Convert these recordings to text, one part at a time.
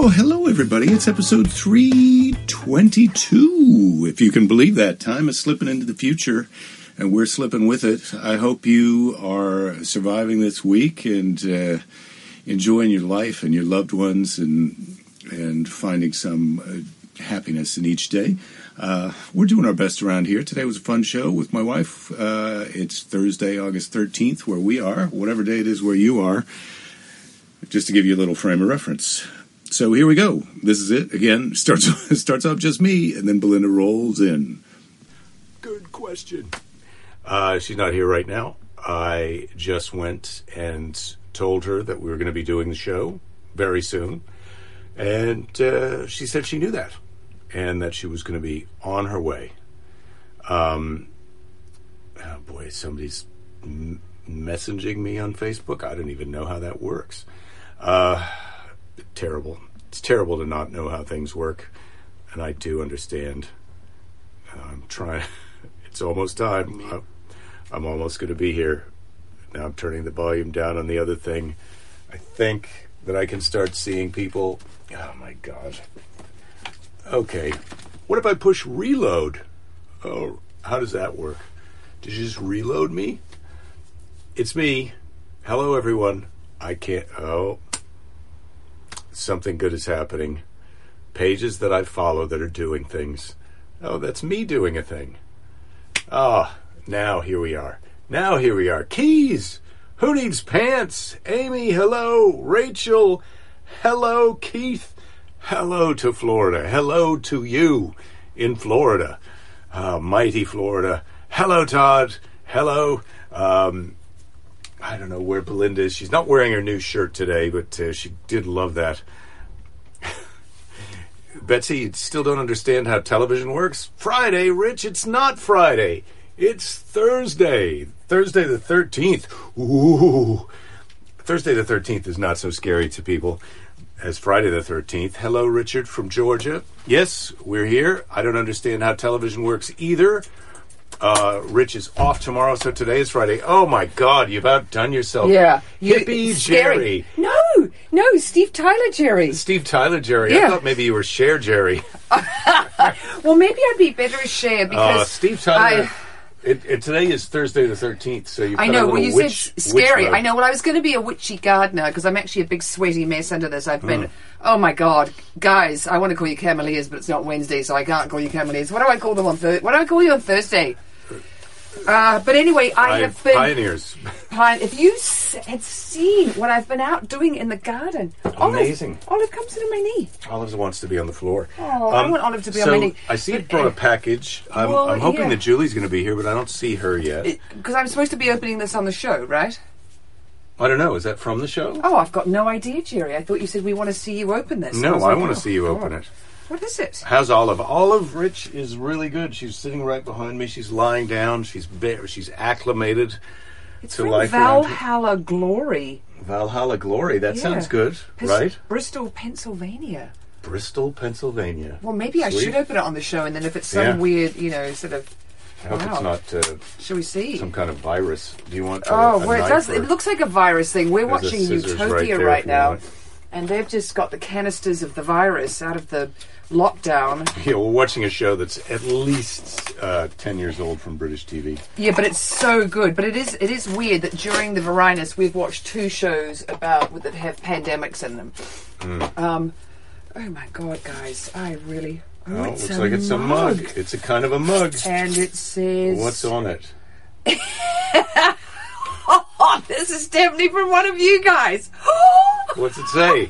Oh, hello, everybody. It's episode 322. If you can believe that, time is slipping into the future, and we're slipping with it. I hope you are surviving this week and uh, enjoying your life and your loved ones and, and finding some uh, happiness in each day. Uh, we're doing our best around here. Today was a fun show with my wife. Uh, it's Thursday, August 13th, where we are, whatever day it is where you are, just to give you a little frame of reference. So here we go. This is it. Again, starts starts off just me, and then Belinda rolls in. Good question. Uh, she's not here right now. I just went and told her that we were going to be doing the show very soon, and uh, she said she knew that and that she was going to be on her way. Um, oh boy, somebody's m- messaging me on Facebook. I don't even know how that works. Uh, terrible. It's terrible to not know how things work, and I do understand. I'm trying. It's almost time. I'm, I'm almost going to be here. Now I'm turning the volume down on the other thing. I think that I can start seeing people. Oh my god. Okay. What if I push reload? Oh, how does that work? Did you just reload me? It's me. Hello, everyone. I can't. Oh. Something good is happening. Pages that I follow that are doing things. Oh, that's me doing a thing. Ah, now here we are. Now here we are. Keys! Who needs pants? Amy, hello. Rachel, hello. Keith, hello to Florida. Hello to you in Florida. Uh, mighty Florida. Hello, Todd. Hello. Um, I don't know where Belinda is. She's not wearing her new shirt today, but uh, she did love that. Betsy, you still don't understand how television works? Friday, Rich, it's not Friday. It's Thursday. Thursday the 13th. Ooh. Thursday the 13th is not so scary to people as Friday the 13th. Hello, Richard from Georgia. Yes, we're here. I don't understand how television works either. Uh, Rich is off tomorrow, so today is Friday. Oh my God, you've outdone yourself. Yeah. You- Hippie it's. Jerry. No, no, Steve Tyler Jerry. Steve Tyler Jerry. I thought maybe you were Cher Jerry. Well, maybe I'd be better as Cher because Uh, Steve Tyler. I, it, it, today is Thursday the 13th, so you've I know. Well, you witch, said scary. I know. Well, I was going to be a witchy gardener because I'm actually a big sweaty mess under this. I've Hmm. been. Oh my God, guys! I want to call you Cameliers, but it's not Wednesday, so I can't call you Cameliers. What do I call them on Thursday? What do I call you on Thursday? Uh, but anyway, I Pi- have been. Pioneers. Pine. If you s- had seen what I've been out doing in the garden, Amazing. Olive, Olive comes to my knee. Olive wants to be on the floor. Oh, I want Olive to be on so my knee. I see you But, brought a uh, package. I'm, well, I'm hoping yeah. that Julie's going to be here, but I don't see her yet. Because I'm supposed to be opening this on the show, right? I don't know. Is that from the show? Oh, I've got no idea, Jerry. I thought you said we want to see you open this. no, I like, want oh, to see you open God. it. What is it? How's Olive? Olive Rich is really good. She's sitting right behind me. She's lying down. She's bare. She's acclimated It's to life. Valhalla Glory, Valhalla Glory. That Yeah. sounds good, Pis- right? Bristol, Pennsylvania. Bristol, Pennsylvania. Well, maybe I should open it on the show, and then if it's some Yeah. weird, you know, sort of, I hope Wow. it's not uh, shall we see? some kind of virus. Do you want? Oh, a, a well, it does. It looks like a virus thing. We're watching Utopia right right, now. And they've just got the canisters of the virus out of the lockdown. Yeah, we're watching a show that's at least uh, ten years old from British TV. Yeah, but it's so good. But it is it is weird that during the Varinus we've watched two shows about that have pandemics in them. Hmm. Um, oh my god, guys, I really. Oh, Oh, it looks like it's a mug. It's a kind of a mug. and it says, What's on it? "Oh, this is definitely from one of you guys." What's it say?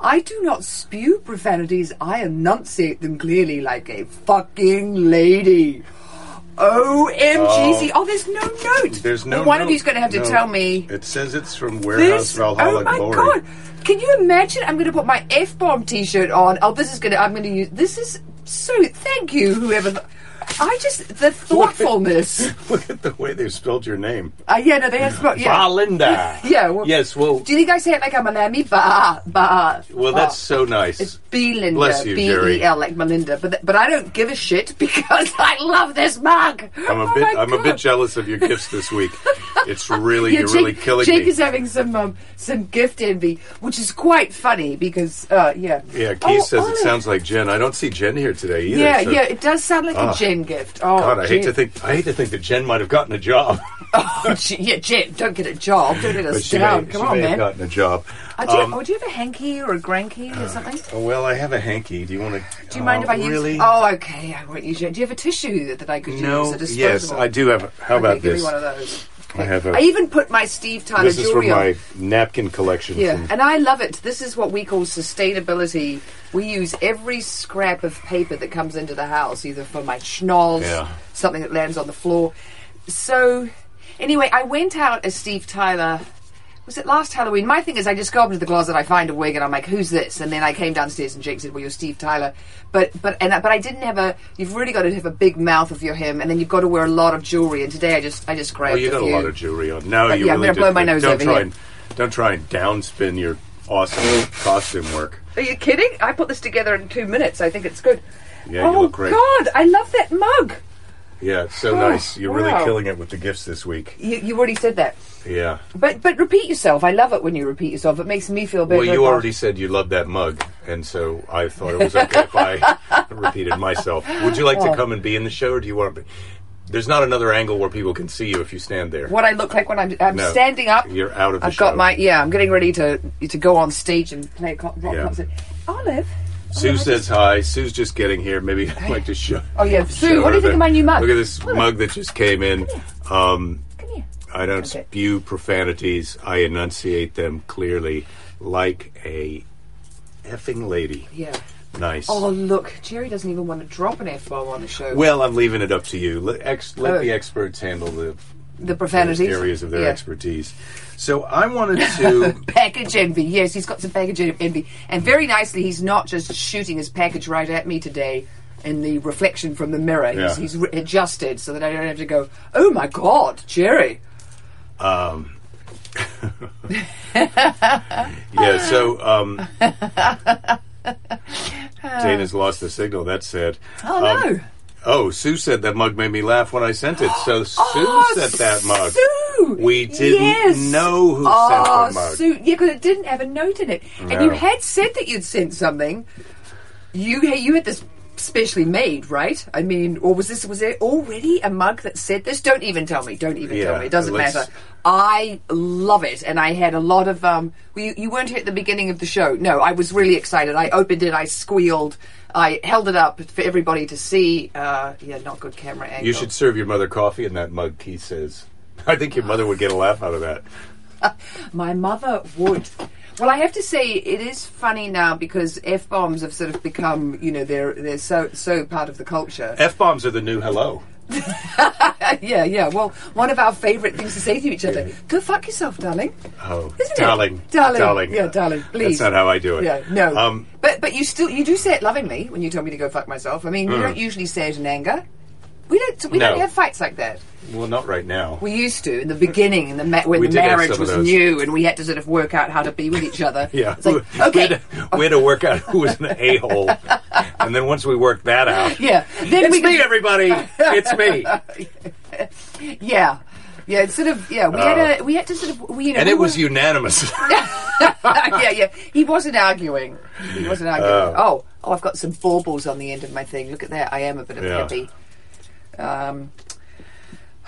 I do not spew profanities. I enunciate them clearly like a fucking lady. OMG. Oh. oh, there's no note. There's no. One of note. you's going to have to No. tell me. It says it's from Warehouse This, Valhalla oh my Glory. god! Can you imagine? I'm going to put my F bomb T-shirt on. Oh, this is going to. I'm going to use. This is so. Thank you, whoever. th- I just the thoughtfulness. Look at the way they've spelled your name. uh, yeah, no, they have spelled. Yeah, Valinda. Yeah, well- yes. Well. do you think I say it like I'm a lammy? Ba ba. Well, that's so nice. It's Belinda, Bless you, B Jerry. E L like Melinda, but th- but I don't give a shit because I love this mug. I'm a Oh bit. I'm a bit jealous of your gifts this week. It's really Yeah, you're Jake, really killing Jake me. is having some um, some gift envy, which is quite funny because uh, yeah. yeah, Keith Oh, says Olive. it sounds like Jen. I don't see Jen here today either. Yeah, so- yeah, it does sound like Ah. a Jen gift. Oh, God, I hate to think. I hate to think that Jen might have gotten a job, Oh, Jen- yeah, Jen, don't get a job. Don't get us down. may, Come she on, may have man. gotten a job. Oh, do, you, Um, oh, do you have a hanky or a granky or something? oh, well, I have a hanky. Do you want to? Do you mind if I use? Oh, okay. I won't use it. Do you have a tissue that, that I could use? no. Yes, I do have. A, How Okay, about give this? Me one of those. I have a. I even put my Steve Tyler this is from on. my napkin collection. Yeah, and I love it. This is what we call sustainability. We use every scrap of paper that comes into the house, either for my schnoz, Yeah. something that lands on the floor. So, anyway, I went out as Steve Tyler. Was it last Halloween? My thing is, I just go up to the closet, I find a wig, and I'm like, "Who's this?" And then I came downstairs, and Jake said, "Well, you're Steve Tyler." But but and I- but I didn't have a. You've really got to have a big mouth if you're him, and then you've got to wear a lot of jewelry. And today, I just I just grabbed. Well, you a got a few. lot of jewelry on. No, But you yeah, I'm gonna blow my nose don't over try here. And, don't try and downspin your awesome costume work. Are you kidding? I put this together in two minutes. I think it's good. Yeah, you oh look great. God, I love that mug. Yeah, it's so Oh, nice. You're wow. really killing it with the gifts this week. You, you already said that, Yeah. but but repeat yourself. I love it when you repeat yourself. It makes me feel better. Well, you about- already said you loved that mug, and so I thought it was okay if I repeated myself. Would you like Oh. to come and be in the show, or do you want to be? There's not another angle where people can see you if you stand there. what I look like when I'm, I'm No, standing up. You're out of the I've show. got my yeah. I'm getting ready to to go on stage and play a rock Yeah. concert. Olive. Sue says hi. Sue's just getting here. Maybe I'd like to show. Oh yeah, Sue. What do you think of my new mug? Look at this mug that just came in. Um. I don't Okay. spew profanities. I enunciate them clearly, like a effing lady. Yeah. Nice. Oh look, Jerry doesn't even want to drop an f bomb on the show. Well, I'm leaving it up to you. Let, ex, let Oh. the experts handle the the profanities. areas of their Yeah. expertise. So I wanted to. Package envy. Yes, he's got some package envy. And very nicely, he's not just shooting his package right at me today in the reflection from the mirror. Yeah. He's, he's re- adjusted so that I don't have to go, oh my God, Jerry. Um, yeah. So um, Dana's lost the signal. That's sad. Oh Um, no. Oh, Sue said that mug made me laugh when I sent it. So Sue Oh, sent that mug. Sue! We didn't Yes! know who oh, sent the mug. Sue, yeah, because it didn't have a note in it. And you had said that you'd sent something. You you had this specially made, right? I mean, or was this was there already a mug that said this? Don't even tell me. Don't even tell me. It doesn't matter. I love it, and I had a lot of. Um, well, you, you weren't here at the beginning of the show. No, I was really excited. I opened it. I squealed. I held it up for everybody to see. Uh, yeah, not good camera angle. You should serve your mother coffee in that mug, Keith says. I think your mother would get a laugh out of that. My mother would. Well, I have to say it is funny now because f bombs have sort of become, you know, they're they're so so part of the culture. F bombs are the new hello. yeah, yeah. Well, one of our favourite things to say to each other: "Go fuck yourself, darling." Oh, Isn't darling, it? darling, darling. Yeah, darling. Please. That's not how I do it. Yeah, no. Um, but but you still you do say it lovingly when you tell me to go fuck myself. I mean, you don't usually say it in anger. We don't we. No. don't have fights like that. well, not right now. We used to in the beginning, in the ma- when We the marriage was new, and we had to sort of work out how to be with each other. yeah, like, we, okay, had to, we had to work out who was an a hole, and then once we worked that out, yeah. Then it's we me, could- everybody. It's me. Yeah, yeah. It's sort of yeah. We had a we had to sort of we, you know Uh. And we it was were- unanimous. yeah yeah. He wasn't arguing. He wasn't arguing. Oh. oh oh, I've got some baubles on the end of my thing. Look at that. I am a bit of Yeah. hippie. Um.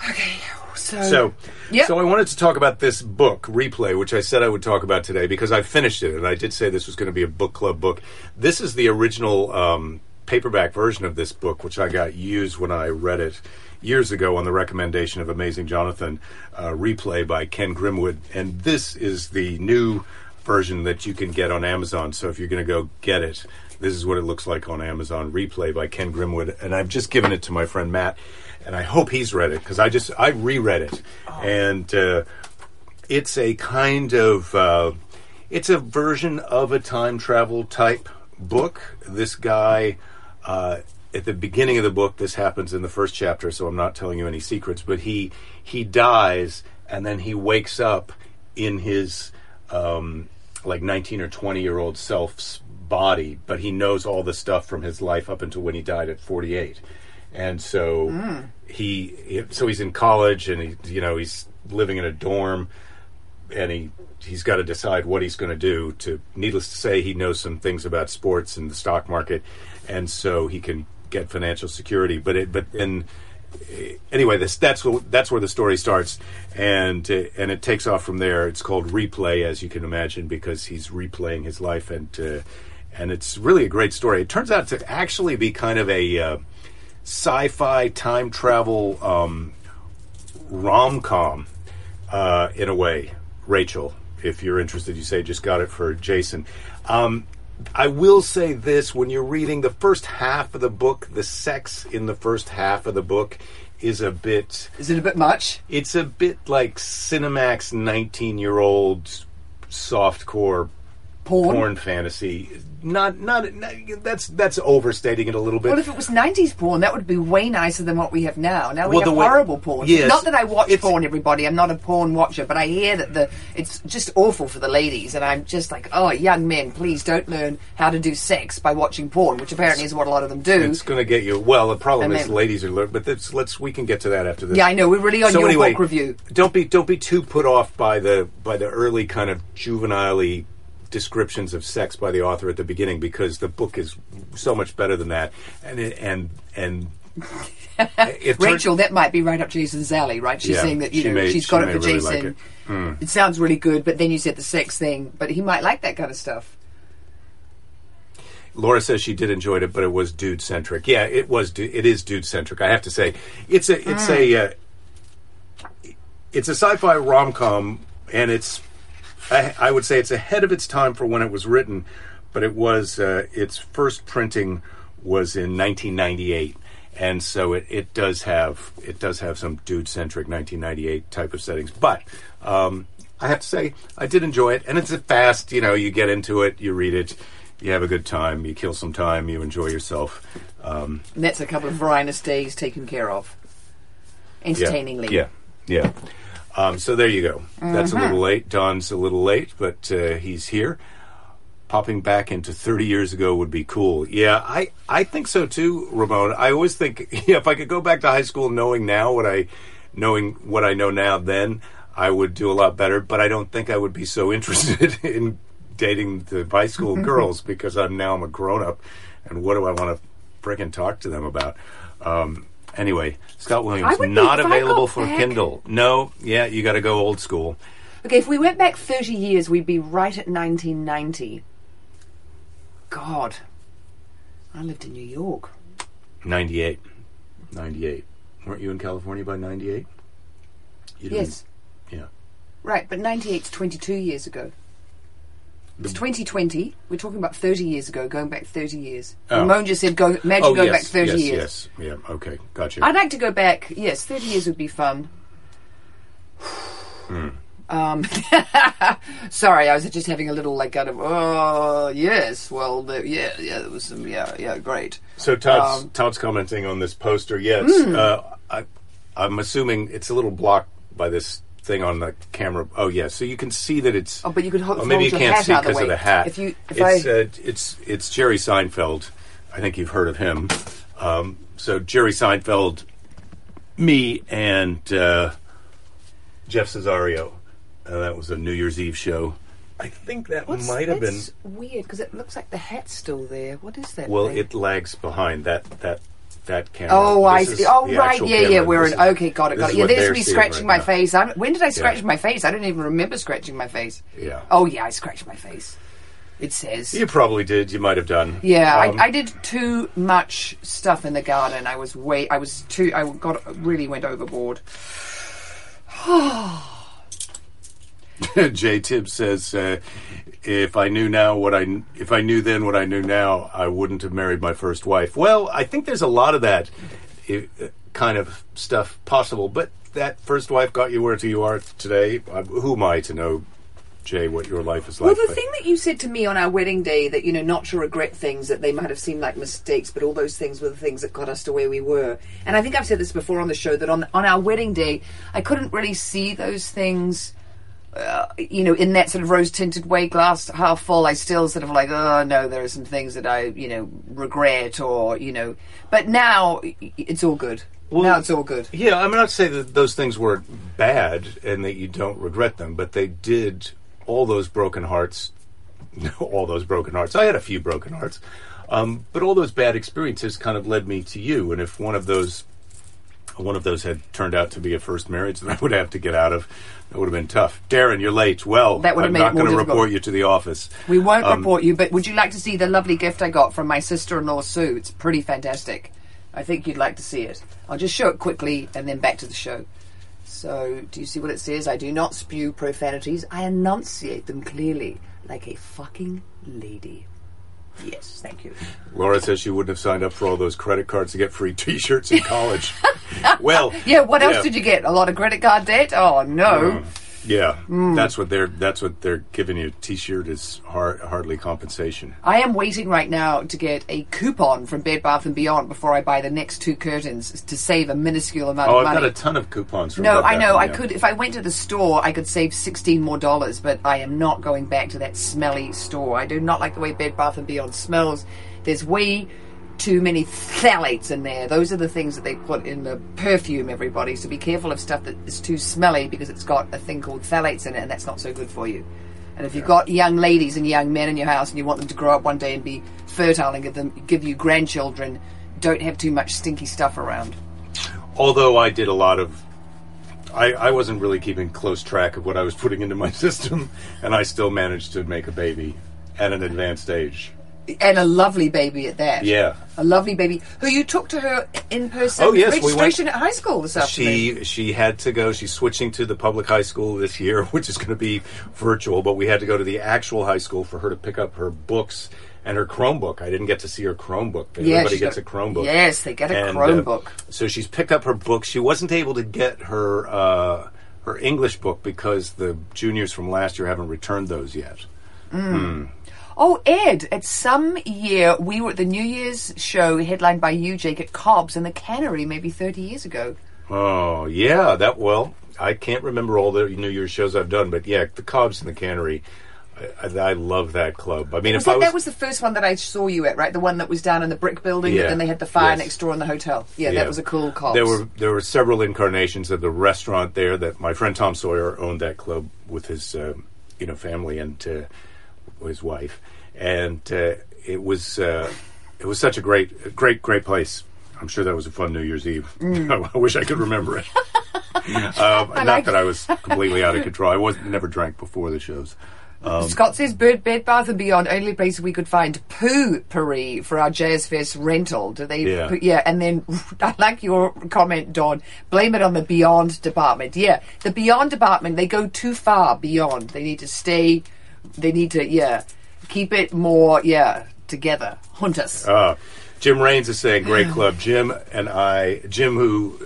Okay, so So, Yep. so I wanted to talk about this book, Replay, which I said I would talk about today because I finished it, and I did say this was going to be a book club book. This is the original um, paperback version of this book, which I got used when I read it years ago on the recommendation of Amazing Jonathan. Uh, Replay by Ken Grimwood, and this is the new version that you can get on Amazon. So if you're going to go get it, this is what it looks like on Amazon. Replay by Ken Grimwood, and I've just given it to my friend Matt, and I hope he's read it because I just I reread it, and uh, it's a kind of uh, it's a version of a time travel type book. This guy. Uh, at the beginning of the book, this happens in the first chapter, so I'm not telling you any secrets. But he he dies, and then he wakes up in his um, like 19 or 20 year old self's body, but he knows all the stuff from his life up until when he died at 48. And so he, he- so he's in college, and he, you know, he's living in a dorm, and he he's got to decide what he's going to do. To needless to say, he knows some things about sports and the stock market, and so he can get financial security. But it but then anyway, this that's what, that's where the story starts, and uh, and it takes off from there. It's called replay, as you can imagine, because he's replaying his life, and uh, and it's really a great story. It turns out to actually be kind of a uh, sci-fi time travel um, rom com uh, in a way. Rachel, if you're interested, you say just got it for Jason. Um, I will say this when you're reading the first half of the book, the sex in the first half of the book is a bit. Is it a bit much? It's a bit like Cinemax 19 year old softcore Porn? porn fantasy. Not, not, not that's that's overstating it a little bit. Well, if it was 90s porn, that would be way nicer than what we have now. Now we Well, have the way- horrible porn. Yes. Not that I watch porn, everybody. I'm not a porn watcher, but I hear that the it's just awful for the ladies, and I'm just like, oh, young men, please don't learn how to do sex by watching porn, which apparently is what a lot of them do. it's going to get you. Well, the problem And is then- ladies are. lear- But let's, let's we can get to that after this. Yeah, I know. We're really on so your anyway, book review. Don't be don't be too put off by the by the early kind of juvenile descriptions of sex by the author at the beginning because the book is so much better than that. And it, and and Rachel, that might be right up Jason's alley, right? She's Yeah, saying that you know may- she's she got it for really like Jason. it. Hmm. It sounds really good, but then you said the sex thing, but he might like that kind of stuff. Laura says she did enjoy it, but it was dude centric. Yeah, it was. du- It is dude centric. I have to say, it's a it's a uh, it's a sci-fi rom com, and it's I, I would say it's ahead of its time for when it was written, but it was uh, its first printing was in 1998. And so it, it does have it does have some dude centric 1998 type of settings, but um, I have to say I did enjoy it, and it's a fast. You know, you get into it, you read it, you have a good time, you kill some time, you enjoy yourself. Um, And that's a couple of Varinus days taken care of. yeah, Entertainingly. Yeah, yeah. Um, so there you go. That's a Mm-hmm. little late. Don's a little late, but uh, he's here. Popping back into 30 years ago would be cool. Yeah, I, I think so too, Ramon. I always think yeah, if I could go back to high school knowing now what I knowing what I know now then, I would do a lot better, but I don't think I would be so interested in dating the high school girls because I'm now I'm a grown up and what do I want to frickin' talk to them about? Um, anyway, Scott Williams not available for back- Kindle. No, yeah, you got to go old school. Okay, if we went back 30 years, we'd be right at 1990. God. I lived in New York. 98. 98. Weren't you in California by 98? You Yes. Yeah. Right, but 98's 22 years ago. It's 2020. We're talking about 30 years ago, going back 30 years. Oh. Ramon just said, go, imagine Oh, going yes, back 30 yes, years. yes. Yeah, okay. Gotcha. I'd like to go back. Yes, 30 years would be fun. Hmm. Um, sorry, I was just having a little like kind of oh yes, well the, yeah yeah there was some yeah yeah great. So Todd's, Um, Todd's commenting on this poster. Yes, Hmm. uh, I, I'm assuming it's a little blocked by this thing on the camera. Oh, yeah. So you can see that it's. Oh, but you could ho- Oh, maybe you can't see because of the hat. If you- if it's, I- uh, it's it's Jerry Seinfeld. I think you've heard of him. Um, so Jerry Seinfeld, me, and uh, Jeff Cesario. Uh, that was a New Year's Eve show. I think that What's, might have been. weird because it looks like the hat's still there. What is that? Well, thing? it lags behind that that that camera. Oh, I see. Oh, right. Yeah, yeah. We're This in. is- Okay, got it, got it. Yeah, there's me scratching right my now. face. I'm, when did I scratch Yeah. my face? I don't even remember scratching my face. Yeah. Oh, yeah, I scratched my face. It says. You probably did. You might have done. Yeah, Um, I, I did too much stuff in the garden. I was way. I was too. I got really went overboard. Jay Tibbs says, uh, "If I knew now what I if I knew then what I knew now, I wouldn't have married my first wife." Well, I think there's a lot of that uh, kind of stuff possible, but that first wife got you where you are today. Uh, who am I to know, Jay, what your life is like. Well, the But- thing that you said to me on our wedding day that, you know, not to regret things, that they might have seemed like mistakes, but all those things were the things that got us to where we were. And I think I've said this before on the show that on, on our wedding day, I couldn't really see those things, uh, you know, in that sort of rose tinted way, glass half full. I still sort of like, oh, no, there are some things that I, you know, regret or, you know, but now it's all good. Well, now it's all good. Yeah, I'm not saying that those things were bad and that you don't regret them, but they did all those broken hearts. all those broken hearts. I had a few broken hearts, um, but all those bad experiences kind of led me to you. And if one of those, one of those had turned out to be a first marriage that I would have to get out of, that would have been tough. Darren, you're late. Well, That would have I'm not going to report you to the office. We won't Um, report you, but would you like to see the lovely gift I got from my sister-in-law Sue? It's pretty fantastic. I think you'd like to see it. I'll just show it quickly and then back to the show. So, do you see what it says? I do not spew profanities. I enunciate them clearly, like a fucking lady. Yes, thank you. Laura says she wouldn't have signed up for all those credit cards to get free T-shirts in college. well, Yeah, what else yeah. did you get? A lot of credit card debt? Oh no. Mm. Yeah, Hmm. that's what they're that's what they're giving you. T-shirt is hard, hardly compensation. I am waiting right now to get a coupon from Bed Bath and Beyond before I buy the next two curtains to save a minuscule amount Oh, of I've money. got a ton of coupons. From No, Bed I know. I could if I went to the store, I could save sixteen more dollars. But I am not going back to that smelly store. I do not like the way Bed Bath and Beyond smells. There's way too many phthalates in there. Those are the things that they put in the perfume. Everybody, so be careful of stuff that is too smelly because it's got a thing called phthalates in it, and that's not so good for you. And if you've got young ladies and young men in your house, and you want them to grow up one day and be fertile and give them give you grandchildren, don't have too much stinky stuff around. Although I did a lot of, I, I wasn't really keeping close track of what I was putting into my system, and I still managed to make a baby at an advanced age. And a lovely baby at that. Yeah. a lovely baby who you took to her in person Oh, yes, we went- at high school this afternoon. She she had to go. She's switching to the public high school this year, which is going to be virtual. But we had to go to the actual high school for her to pick up her books and her Chromebook. I didn't get to see her Chromebook. Yeah, everybody gets got- a Chromebook. yes, they get a And, uh, Chromebook. so she's picked up her book. She wasn't able to get her uh, her English book because the juniors from last year haven't returned those yet. Oh, Ed, at some year we were at the New Year's show headlined by you, Jake, at Cobb's in the Cannery maybe 30 years ago. Oh yeah, that well. I can't remember all the New Year's shows I've done, but yeah, the Cobbs and the Cannery. I, I, I love that club. I mean, Was if I that, was, that was the first one that I saw you at, right? The one that was down in the brick building, Yeah. but then they had the fire Yes. next door in the hotel. Yeah, Yeah. that was a cool Cobb's. There were there were several incarnations of the restaurant there that my friend Tom Sawyer owned that club with his um, you know family and uh, his wife, and uh, it was uh, it was such a great great great place. I'm sure that was a fun New Year's Eve. I wish I could remember it. um, not like- that I was completely out of control. I was never drank before the shows. Um, Scott says Bird Bed Bath and Beyond only place we could find poo pourri for our Jazz Fest rental. Do they? Yeah. put- yeah. And then I like your comment, Don. Blame it on the Beyond department. Yeah, the Beyond department they go too far beyond. They need to stay. They need to yeah keep it more yeah together. Hunt us. Uh, Jim Raines is saying, "Great club." Jim and I, Jim, who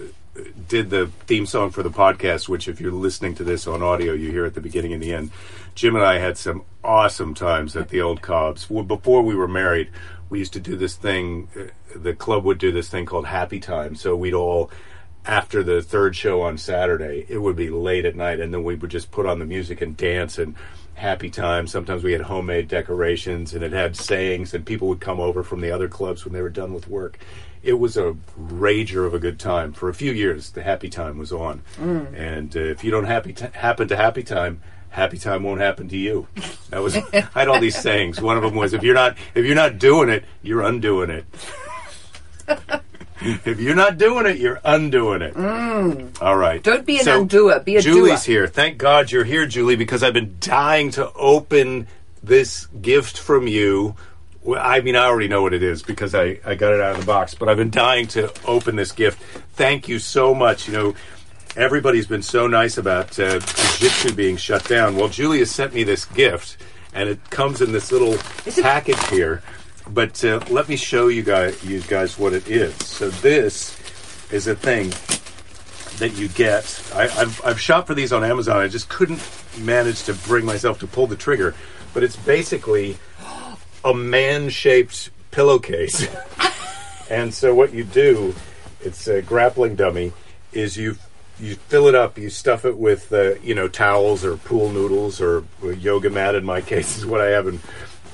did the theme song for the podcast, which if you're listening to this on audio, you hear at the beginning and the end. Jim and I had some awesome times at the old Cobbs. Before we were married, we used to do this thing. uh, The club would do this thing called Happy Time. So we'd all. After the third show on Saturday, it would be late at night, and then we would just put on the music and dance and happy time. Sometimes we had homemade decorations, and it had sayings, and people would come over from the other clubs when they were done with work. It was a rager of a good time. For a few years, the happy time was on, and uh, if you don't happy t- happen to happy time, happy time won't happen to you. That was I had all these sayings. One of them was if you're not if you're not doing it, you're undoing it. if you're not doing it, you're undoing it. All right. Don't be an undoer, be a Julie's doer. here. Thank God you're here, Julie, because I've been dying to open this gift from you. Well, I mean, I already know what it is because I, I got it out of the box, but I've been dying to open this gift. Thank you so much. You know, everybody's been so nice about uh, Jiu-Jitsu being shut down. Well, Julie has sent me this gift, and it comes in this little package here. But uh, let me show you guys, you guys what it is. So this is a thing that you get. I, I've, I've shopped for these on Amazon. I just couldn't manage to bring myself to pull the trigger. But it's basically a man-shaped pillowcase. and so what you do, it's a grappling dummy, is you you fill it up, you stuff it with uh, you know towels or pool noodles or yoga mat. In my case, is what I have in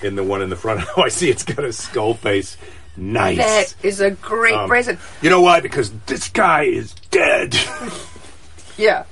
in the one in the front. Oh, I see it's got a skull face Nice. That is a great Um, present. You know why? Because this guy is dead. Yeah.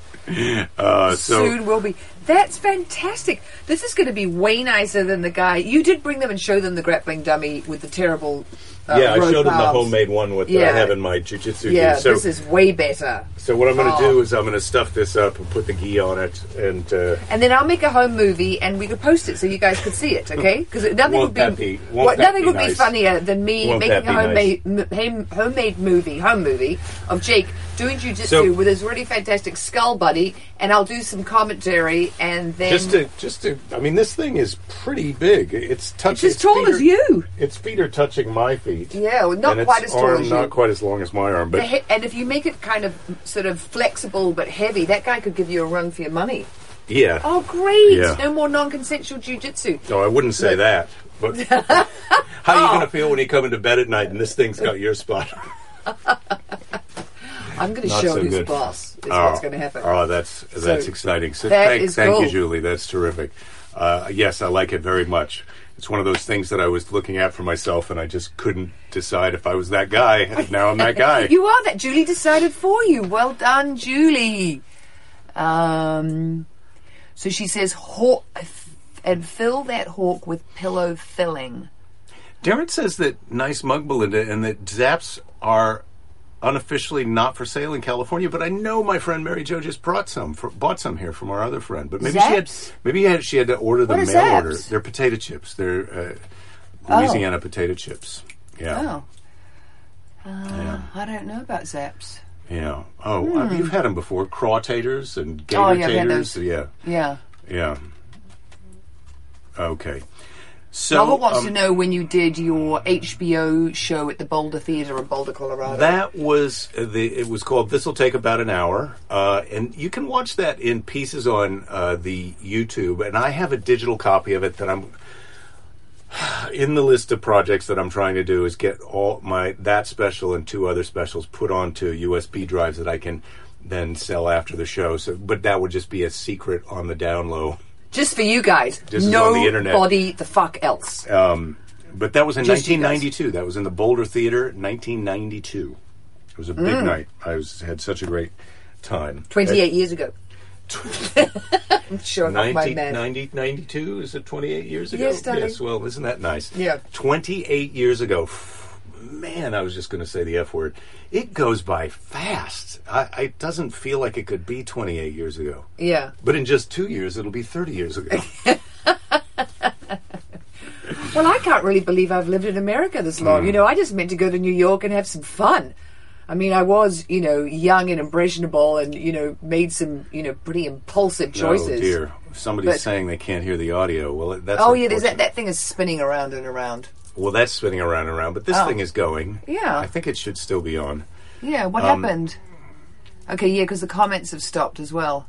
Uh, so Soon will be. That's fantastic. This is going to be way nicer than the guy. You did bring them and show them the grappling dummy with the terrible. Uh, yeah, I showed him the homemade one with that Yeah. I have in my jujitsu. Yeah, gi. So, this is way better. so what I'm going to Oh. do is I'm going to stuff this up and put the gi on it, and uh, And then I'll make a home movie, and we could post it so you guys could see it. Okay? Because nothing Won't would be, that be- won't what- that nothing be would be nice? funnier than me Won't making that a be homemade m- home- homemade movie, home movie of Jake doing jujitsu So- with his really fantastic skull buddy, and I'll do some commentary, and then just to just to I mean this thing is pretty big. It's touching. it's as tall feet as are- you. Its feet are touching my feet. Yeah, well, not quite as tall arm as you. not quite as long as my arm, but he- and if you make it kind of sort of flexible but heavy, that guy could give you a run for your money. yeah. Oh, great! Yeah. No more non-consensual jujitsu. No, I wouldn't say that. But how are you Oh. going to feel when you come into bed at night and this thing's got your spot? I'm going to Not show so who's good. boss. Is oh, what's going to happen. Oh, that's that's exciting. So that thank, is thank cool. you, Julie. That's terrific. Uh, yes, I like it very much. It's one of those things that I was looking at for myself, and I just couldn't decide if I was that guy. And now I'm that guy. You are that. Julie decided for you. Well done, Julie. Um, so she says, hawk, and fill that hawk with pillow filling. Darren says that nice mug, Belinda, and that Zapp's are unofficially not for sale in California. But I know my friend Mary Jo just brought some, for, bought some here from our other friend. But maybe she had, maybe had, she had to order What are mail order. They're potato chips. They're uh, Oh. Louisiana potato chips. Yeah, Oh. Uh, I don't know about Zapp's. yeah. Oh, uh, you've had them before. Craw taters and gator Hmm. Oh, yeah, I've had taters. those. Yeah, Yeah. yeah. Okay. So Robert wants um, to know when you did your HBO show at the Boulder Theater in Boulder, Colorado. That was the. It was called. This will take about an hour, uh, and you can watch that in pieces on uh, the YouTube. And I have a digital copy of it that I'm in the list of projects that I'm trying to do is get all my that special and two other specials put onto USB drives that I can then sell after the show. So, but that would just be a secret on the down low. Just for you guys. This is on the internet. Nobody the fuck else. Um, but that was in Just you guys. 1992. That was in the Boulder Theater, 1992. It was a big Mm. night. I was had such a great time. 28 years ago. I'm sure enough, my 19, man. 90, 92? Is it 28 years ago? Yes, darling. Yes, well, isn't that nice? Yeah. 28 years ago. Man, I was just going to say the F word. It goes by fast. I, it doesn't feel like it could be 28 years ago. Yeah. But in just two years, it'll be 30 years ago. Well, I can't really believe I've lived in America this long. Mm. You know, I just meant to go to New York and have some fun. I mean, I was, you know, young and impressionable and, you know, made some, you know, pretty impulsive choices. Oh, dear. Somebody's But- saying they can't hear the audio. Well, that's Oh, yeah, there's that, that thing is spinning around and around. Well, that's spinning around and around, but this Oh. thing is going. Yeah. I think it should still be on. Yeah, what Um, happened? Okay, yeah, because the comments have stopped as well.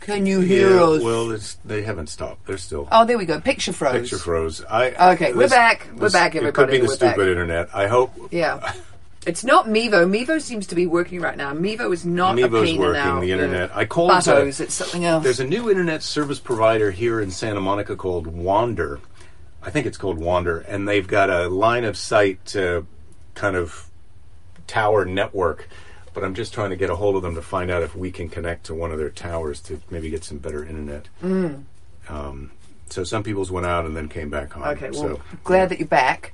Can you hear Yeah, us? well, it's, they haven't stopped. They're still. oh, there we go. Picture froze. Picture froze. I, Okay, we're back. We're back, It could be the We're stupid back. internet. I hope. Yeah. It's not Mevo. Mevo seems to be working right now. Mevo is not a Mevo's pain in working, our, the internet. I called, Buttos. uh, it's something else. There's a new internet service provider here in Santa Monica called Wander. I think it's called Wander, and they've got a line of sight uh, kind of tower network. But I'm just trying to get a hold of them to find out if we can connect to one of their towers to maybe get some better internet. Mm. Um, so some people's went out and then came back on. Okay, well, so, glad that you're back.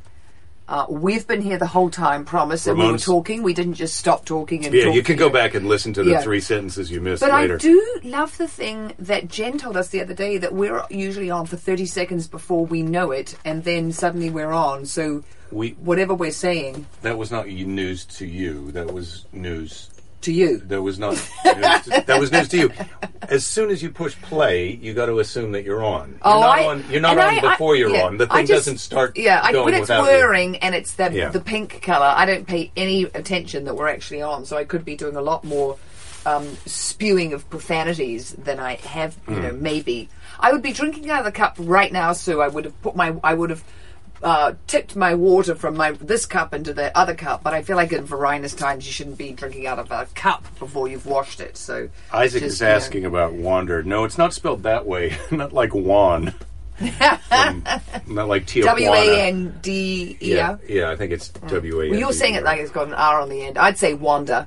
Uh, we've been here the whole time, promise, and we were talking. We didn't just stop talking and yeah, you can go back and listen to the Yeah. three sentences you missed But later. I do love the thing that Jen told us the other day that we're usually on for 30 seconds before we know it, and then suddenly we're on. So We whatever we're saying that was not news to you. That was news to you. That was to- that was news to you. As soon as you push play, you got to assume that you're on. You're Oh, not I- on. You're not on I- I- before you're yeah, on. The thing just- doesn't start. Yeah, I, when it's without you. whirring and it's the Yeah. the pink color, I don't pay any attention that we're actually on. So I could be doing a lot more um, spewing of profanities than I have. Hmm. You know, maybe I would be drinking out of the cup right now, Sue. I would have put my. I would have. Uh, tipped my water from my this cup into the other cup, but I feel like in Varinus times you shouldn't be drinking out of a cup before you've washed it. So Isaac just, is you know. asking about wander. No, it's not spelled that way. not like Juan. from, not like Tijuana. W A N D E Yeah, yeah, I think it's W A N. Well, you're saying it like it's got an R on the end. I'd say wander,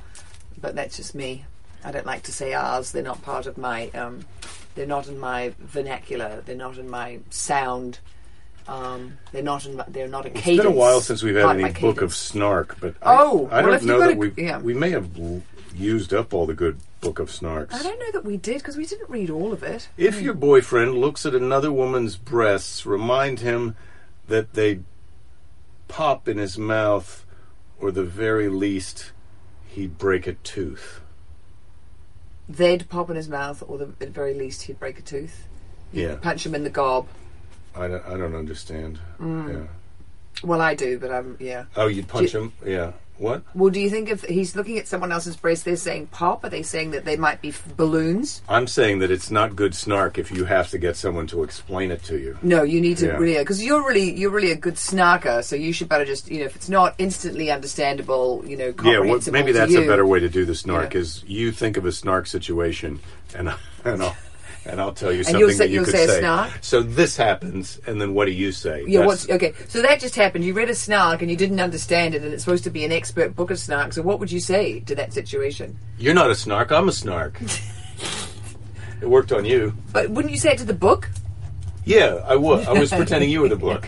but that's just me. I don't like to say R's. They're not part of my. Um, they're not in my vernacular. They're not in my sound. Um, they're not in. They're not a It's cadence. been a while since we've had any book of snark, but Oh, I, I well, don't know that we yeah. we may have used up all the good book of snarks. I don't know that we did because we didn't read all of it. If your boyfriend looks at another woman's breasts, remind him that they pop in his mouth, or the very least, he'd break a tooth. They'd pop in his mouth, or the, at the very least, he'd break a tooth. Yeah, Punch him in the gob. I don't, I don't understand. Mm. Yeah. Well, I do, but I'm yeah. Oh, you'd punch Do- him? Yeah. What? Well, do you think if he's looking at someone else's breast, they're saying pop? Are they saying that they might be f- balloons? I'm saying that it's not good snark if you have to get someone to explain it to you. No, you need to Yeah. really because you're really you're really a good snarker. So you should better just you know if it's not instantly understandable, you know, Yeah, well, maybe that's you, a better way to do the snark. Yeah. Is you think of a snark situation, and and I'll and I'll tell you something you'll say- that you you'll could say a say. snark? So this happens, and then what do you say? Yeah, That's- what's okay? So that just happened. You read a snark and you didn't understand it, and it's supposed to be an expert book of snarks. So what would you say to that situation? You're not a snark. I'm a snark. it worked on you. But wouldn't you say it to the book? Yeah, I was. I was pretending you were the book.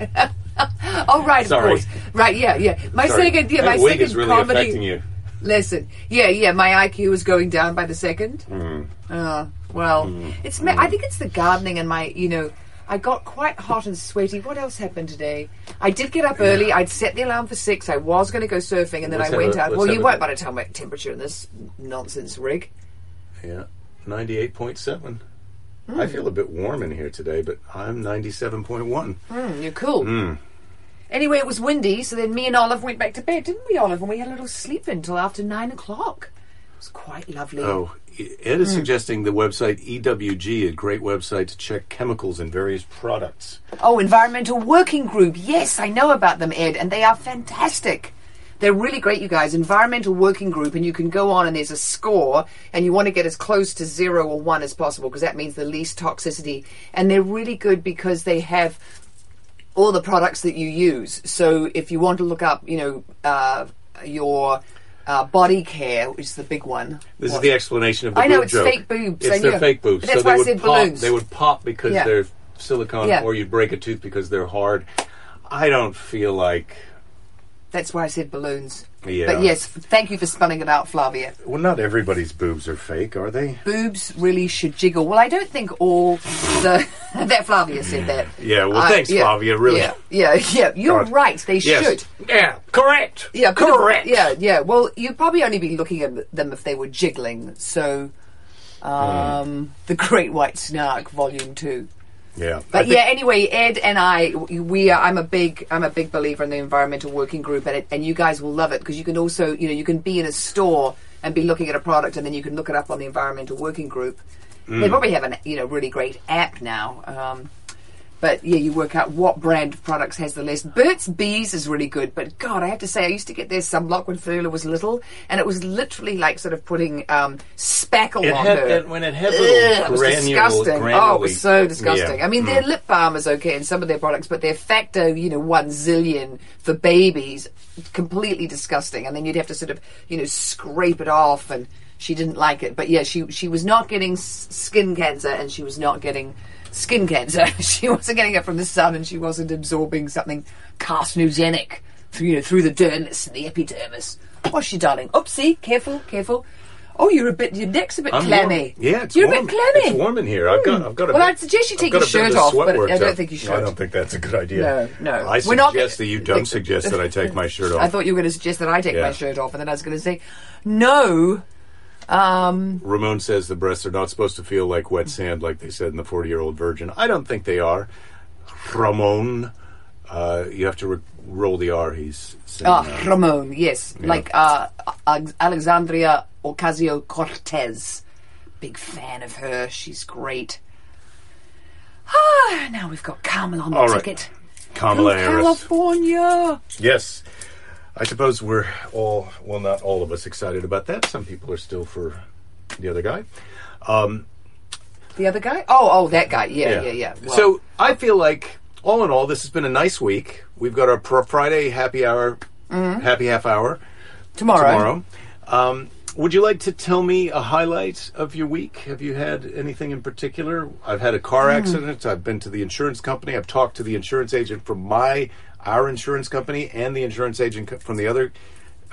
Oh, right, Sorry. of course. Right, yeah, yeah. My Sorry. second, yeah, that my wig second is really comedy. affecting you. Listen, yeah, yeah, my IQ is going down by the second. Mm. Uh, well, it's. ma I think it's the gardening and my, you know, I got quite hot and sweaty. What else happened today? I did get up early. I'd set the alarm for six. I was going to go surfing, and then Let's I went a- out. Well, you won't by the time my temperature in this nonsense rig. Yeah, ninety-eight point seven. Hmm. I feel a bit warm in here today, but I'm ninety-seven point one. Mm, you're cool. Anyway, it was windy, so then me and Olive went back to bed, didn't we, Olive? And we had a little sleep until after nine o'clock. It was quite lovely. Oh, Ed is hmm. suggesting the website EWG, a great website to check chemicals in various products. Oh, Environmental Working Group. Yes, I know about them, Ed, and they are fantastic. They're really great, you guys. Environmental Working Group, and you can go on and there's a score, and you want to get as close to zero or one as possible because that means the least toxicity. And they're really good because they have all the products that you use. So if you want to look up, you know, uh, your uh, body care, which is the big one. This What- is the explanation of the I know, it's joke. fake boobs, It's their fake boobs. That's so why they I would said pop. balloons. They would pop because Yeah. they're silicone, Yeah. or you'd break a tooth because they're hard. I don't feel like. That's why I said balloons. Yeah. But yes, thank you for spelling it out, Flavia. Well, not everybody's boobs are fake, are they? boobs really should jiggle. Well, I don't think all the that Flavia said that. Yeah, well, I- thanks, yeah, Flavia, really. Yeah, yeah, yeah. You're God. right. They Yes. should. Yeah, correct. Yeah, correct. Yeah, yeah. Well, you'd probably only be looking at them if they were jiggling. So, um, the Great White Snark, Volume Two. Yeah. But yeah, anyway, Ed and I, we are. I'm a big, I'm a big believer in the environmental working group, and it, and you guys will love it because you can also, you know, you can be in a store and be looking at a product, and then you can look it up on the environmental working group. Mm. They probably have an, you know, really great app now. Um, but yeah, you work out what brand of products has the list. Burt's Bees is really good, but God, I have to say, I used to get their sunblock when Furla was little, and it was literally like sort of putting um, spackle It on had, her. it- when it had Ugh, little it was granule, disgusting. Oh, it was so disgusting. Yeah. I mean, Mm. their lip balm is okay in some of their products, but their factor, you know, one zillion for babies, completely disgusting. And then you'd have to sort of, you know, scrape it off. And she didn't like it. But yeah, she she was not getting skin cancer, and she was not getting skin cancer. she wasn't getting it from the sun, and she wasn't absorbing something carcinogenic through you know through the dermis and the epidermis. Was she, darling? Oopsie! Careful, careful. Oh, you're a bit. Your neck's a bit I'm clammy. warm. Yeah, it's you're warm. a bit clammy. It's warm in here. I've got. Hmm. I've got a. Well, bit- I'd suggest you take your shirt of off, but I don't up. think you should. I don't think that's a good idea. No, no. I We're not suggest that you don't suggest that I take my shirt off. I thought you were going to suggest that I take Yeah. my shirt off, and then I was going to say, no. Um, Ramon says the breasts are not supposed to feel like wet sand, like they said in the 40 year old virgin. I don't think they are. Ramon, uh, you have to re- roll the R. He's saying. ah, uh, Ramon, yes, like uh, Alexandria Ocasio Cortez. Big fan of her. She's great. Ah, now we've got Carmel on the All right. ticket. Kamala Harris. California. Yes. I suppose we're all, well, not all of us excited about that. Some people are still for the other guy. Um, The The other guy? Oh, oh, that guy. Yeah, yeah, yeah. Well, so I feel like, all in all, this has been a nice week. We've got our Pro Friday happy hour, happy half hour tomorrow. tomorrow. Um, would you like to tell me a highlight of your week? Have you had anything in particular? I've had a car Hmm. accident. I've been to the insurance company. I've talked to the insurance agent from my our insurance company and the insurance agent from the other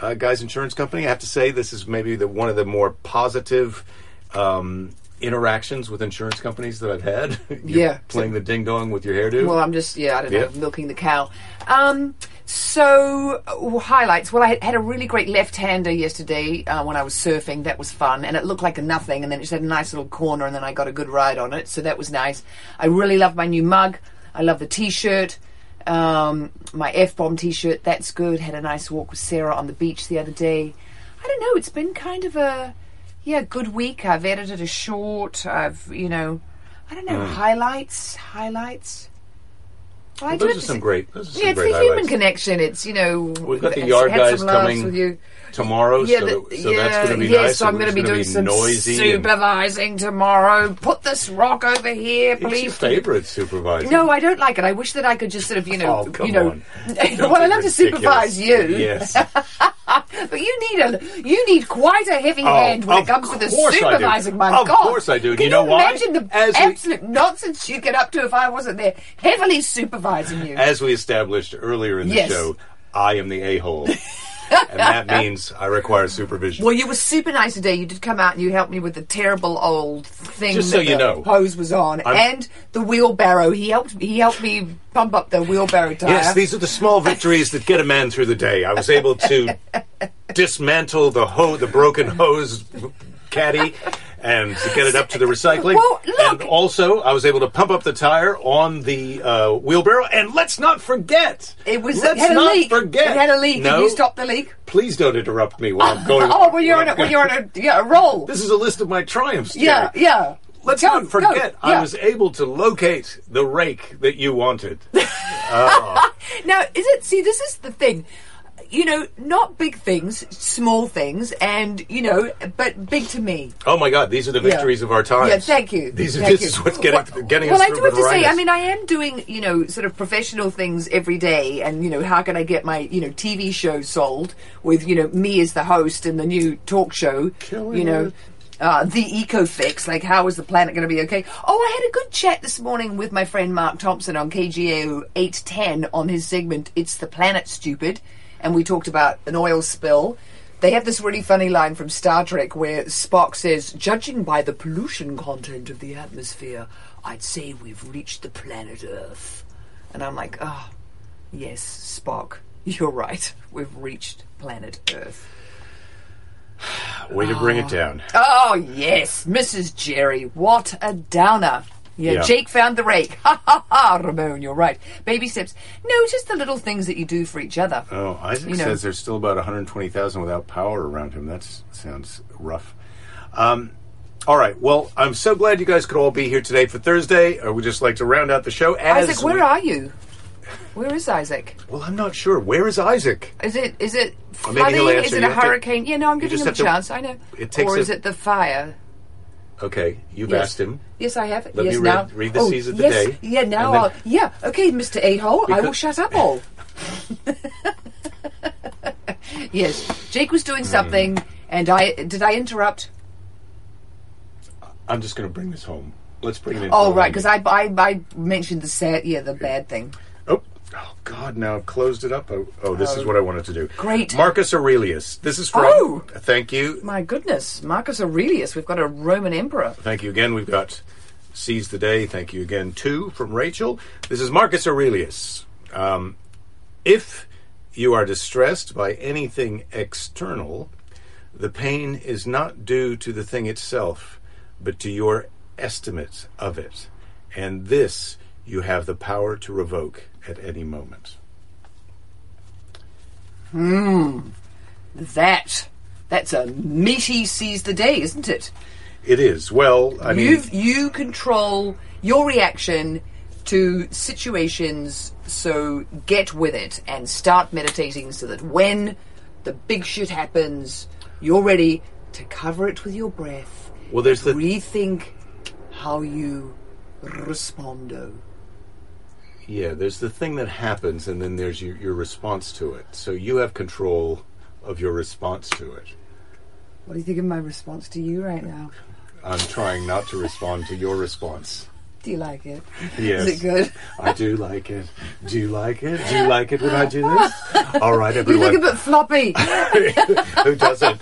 uh, guy's insurance company. I have to say this is maybe the one of the more positive um, interactions with insurance companies that I've had. Yeah. playing the ding dong with your hairdo. Well, I'm just yeah, I don't know, milking the cow. Um, so highlights. Well, I had, had a really great left-hander yesterday uh, when I was surfing. That was fun, and it looked like a nothing, and then it just had a nice little corner, and then I got a good ride on it. So that was nice. I really love my new mug. I love the T-shirt. Um, my F bomb T-shirt. That's good. Had a nice walk with Sarah on the beach the other day. I don't know. It's been kind of a yeah good week. I've edited a short. I've you know. I don't know highlights. Highlights. Well, I Well, those are some great. Those are some yeah, it's great the human connection. It's you know We've got the yard guys coming with you. Tomorrow, Yeah, so, so that's yeah, going to be yes, nice. so I'm going to be doing some noisy. and- supervising tomorrow. Put this rock over here, It's your please. favorite supervisor. No, I don't like it. I wish that I could just sort of, you know, Oh, you know. well, I love to supervise you, Yes. but you need a you need quite a heavy Oh, hand when it comes to the course I do. supervising. My Of God, of course I do. Can you know why? Imagine the As we- absolute nonsense you get up to if I wasn't there, heavily supervising you. As we established earlier in the Yes. show, I am the a hole. and that means I require supervision. Well, you were super nice today. You did come out and you helped me with the terrible old thing Just so you the know. hose was on, I'm- and the wheelbarrow. He helped. He helped me pump up the wheelbarrow tire. Yes, these are the small victories that get a man through the day. I was able to dismantle the ho- the broken hose caddy and get it up to the recycling. Well. And also, I was able to pump up the tire on the uh, wheelbarrow. And let's not forget, it was. Let's it had a leak. forget. It had a leak. No, Can you stop the leak? Please don't interrupt me while I'm going. Oh, when you're on a, when you're on a, yeah, a roll. This is a list of my triumphs. yeah, Jerry. yeah. Let's Go, not forget, go, I yeah. was able to locate the rake that you wanted. Now, is it? See, this is the thing. You know, not big things, small things, and you know, but big to me. Oh my God, these are the Yeah. victories of our times. Yeah, thank you. These are Thank this you. is what's getting Well- getting well, us I do have to say. I mean, I am doing, you know, sort of professional things every day, and you know, how can I get my, you know, TV show sold with, you know, me as the host and the new talk show, Killing you know. it. Uh, the eco fix, like how is the planet going to be okay? Oh, I had a good chat this morning with my friend Mark Thompson on KGO 810 on his segment "It's the Planet Stupid," and we talked about an oil spill. They have this really funny line from Star Trek where Spock says, "Judging by the pollution content of the atmosphere, I'd say we've reached the planet Earth." And I'm like, "Ah, yes, Spock, you're right. We've reached planet Earth." Way to bring it down. Oh yes, Mrs. Jerry, what a downer. Yeah, Yeah. Jake found the rake. Ha ha ha, Ramon, you're right. Baby steps. No, just the little things that you do for each other. Oh, Isaac You know. says there's still about 120,000 without power around him. That sounds rough. Um, all right. Well, I'm so glad you guys could all be here today for Thursday. I would just like to round out the show. As Isaac, where we- are you? Where is Isaac? Well, I'm not sure. Where is Isaac? Is it is it flooding? Is it You a have to- hurricane? yeah, no, I'm giving him a have to- chance. I know. it takes or a- is it the fire? Okay, you've Yes. asked him. Yes, I have. Let yes, me read- now. read the oh, C's of the yes, day, Yeah, now I'll. Yeah, okay, Mr. A hole. I will shut up all. yes, Jake was Hmm. doing something, and I did. I interrupt. I'm just going to bring this home. Let's bring it in. Oh, right, because I, I I mentioned the sad, yeah, the bad thing. Oh, God! Now I've closed it up. Oh, oh, this is what I wanted to do. Great. Marcus Aurelius. This is from. Oh! Thank you. My goodness, Marcus Aurelius. We've got a Roman emperor. Thank you again. We've got Seize the Day. Thank you again, too, from Rachel. This is Marcus Aurelius. Um, if you are distressed by anything external, the pain is not due to the thing itself, but to your estimate of it. And this you have the power to revoke at any moment. Hmm. That that's a meaty seize the day, isn't it? It is. Well, I mean, You've you control your reaction to situations, so get with it and start meditating so that when the big shit happens, you're ready to cover it with your breath. well, there's the Rethink how you respondo. Yeah, there's the thing that happens, and then there's your, your response to it. So you have control of your response to it. What do you think of my response to you right now? I'm trying not to respond to your response. Do you like it? Yes. Is it good? I do like it. Do you like it? Do you like it when I do this? All right, everyone. You look a bit floppy. Who doesn't?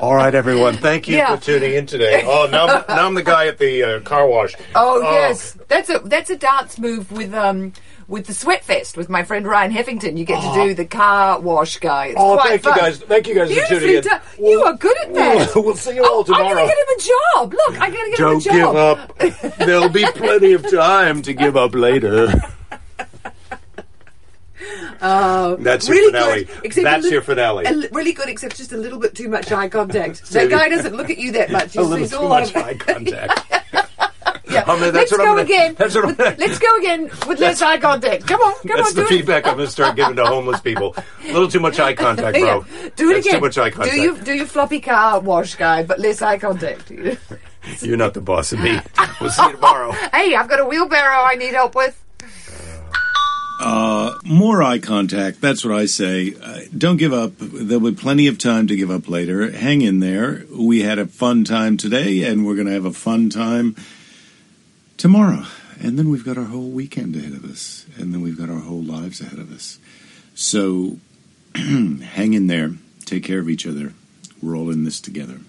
All right, everyone. Thank you Yeah. for tuning in today. Oh, now I'm, now I'm the guy at the uh, car wash. Oh, yes, that's a that's a dance move with um with the Sweatfest with my friend Ryan Heffington. You get to ah. do the car wash guy. It's Oh, quite thank fun. you guys. Thank you guys for tuning in. done. You are good at that. We'll see you all Oh, I'm tomorrow. gonna get him a job. Look, I'm gonna get Don't him a job. give up. There'll be plenty of time to give up later. Oh, That's your really finale. Good, except That's a your finale. a li- really good, except just a little bit too much eye contact. that guy doesn't look at you that much. A He's, little he's too all much over- eye contact. Yeah. I mean, Let's that's what I'm go gonna- again. that's what I'm with, let's go again with less eye contact. Come on, come That's on, That's the do feedback I'm going to start giving to homeless people. A little too much eye contact, bro. Yeah. Do it That's again. too much eye contact. Do you do your floppy car wash guy, but less eye contact. You're not the boss of me. We'll see you tomorrow. hey, I've got a wheelbarrow I need help with. More eye contact. That's what I say. Uh, don't give up. There'll be plenty of time to give up later. Hang in there. We had a fun time today, and we're going to have a fun time tomorrow. And then we've got our whole weekend ahead of us. And then we've got our whole lives ahead of us. So hang in there. Take care of each other. We're all in this together.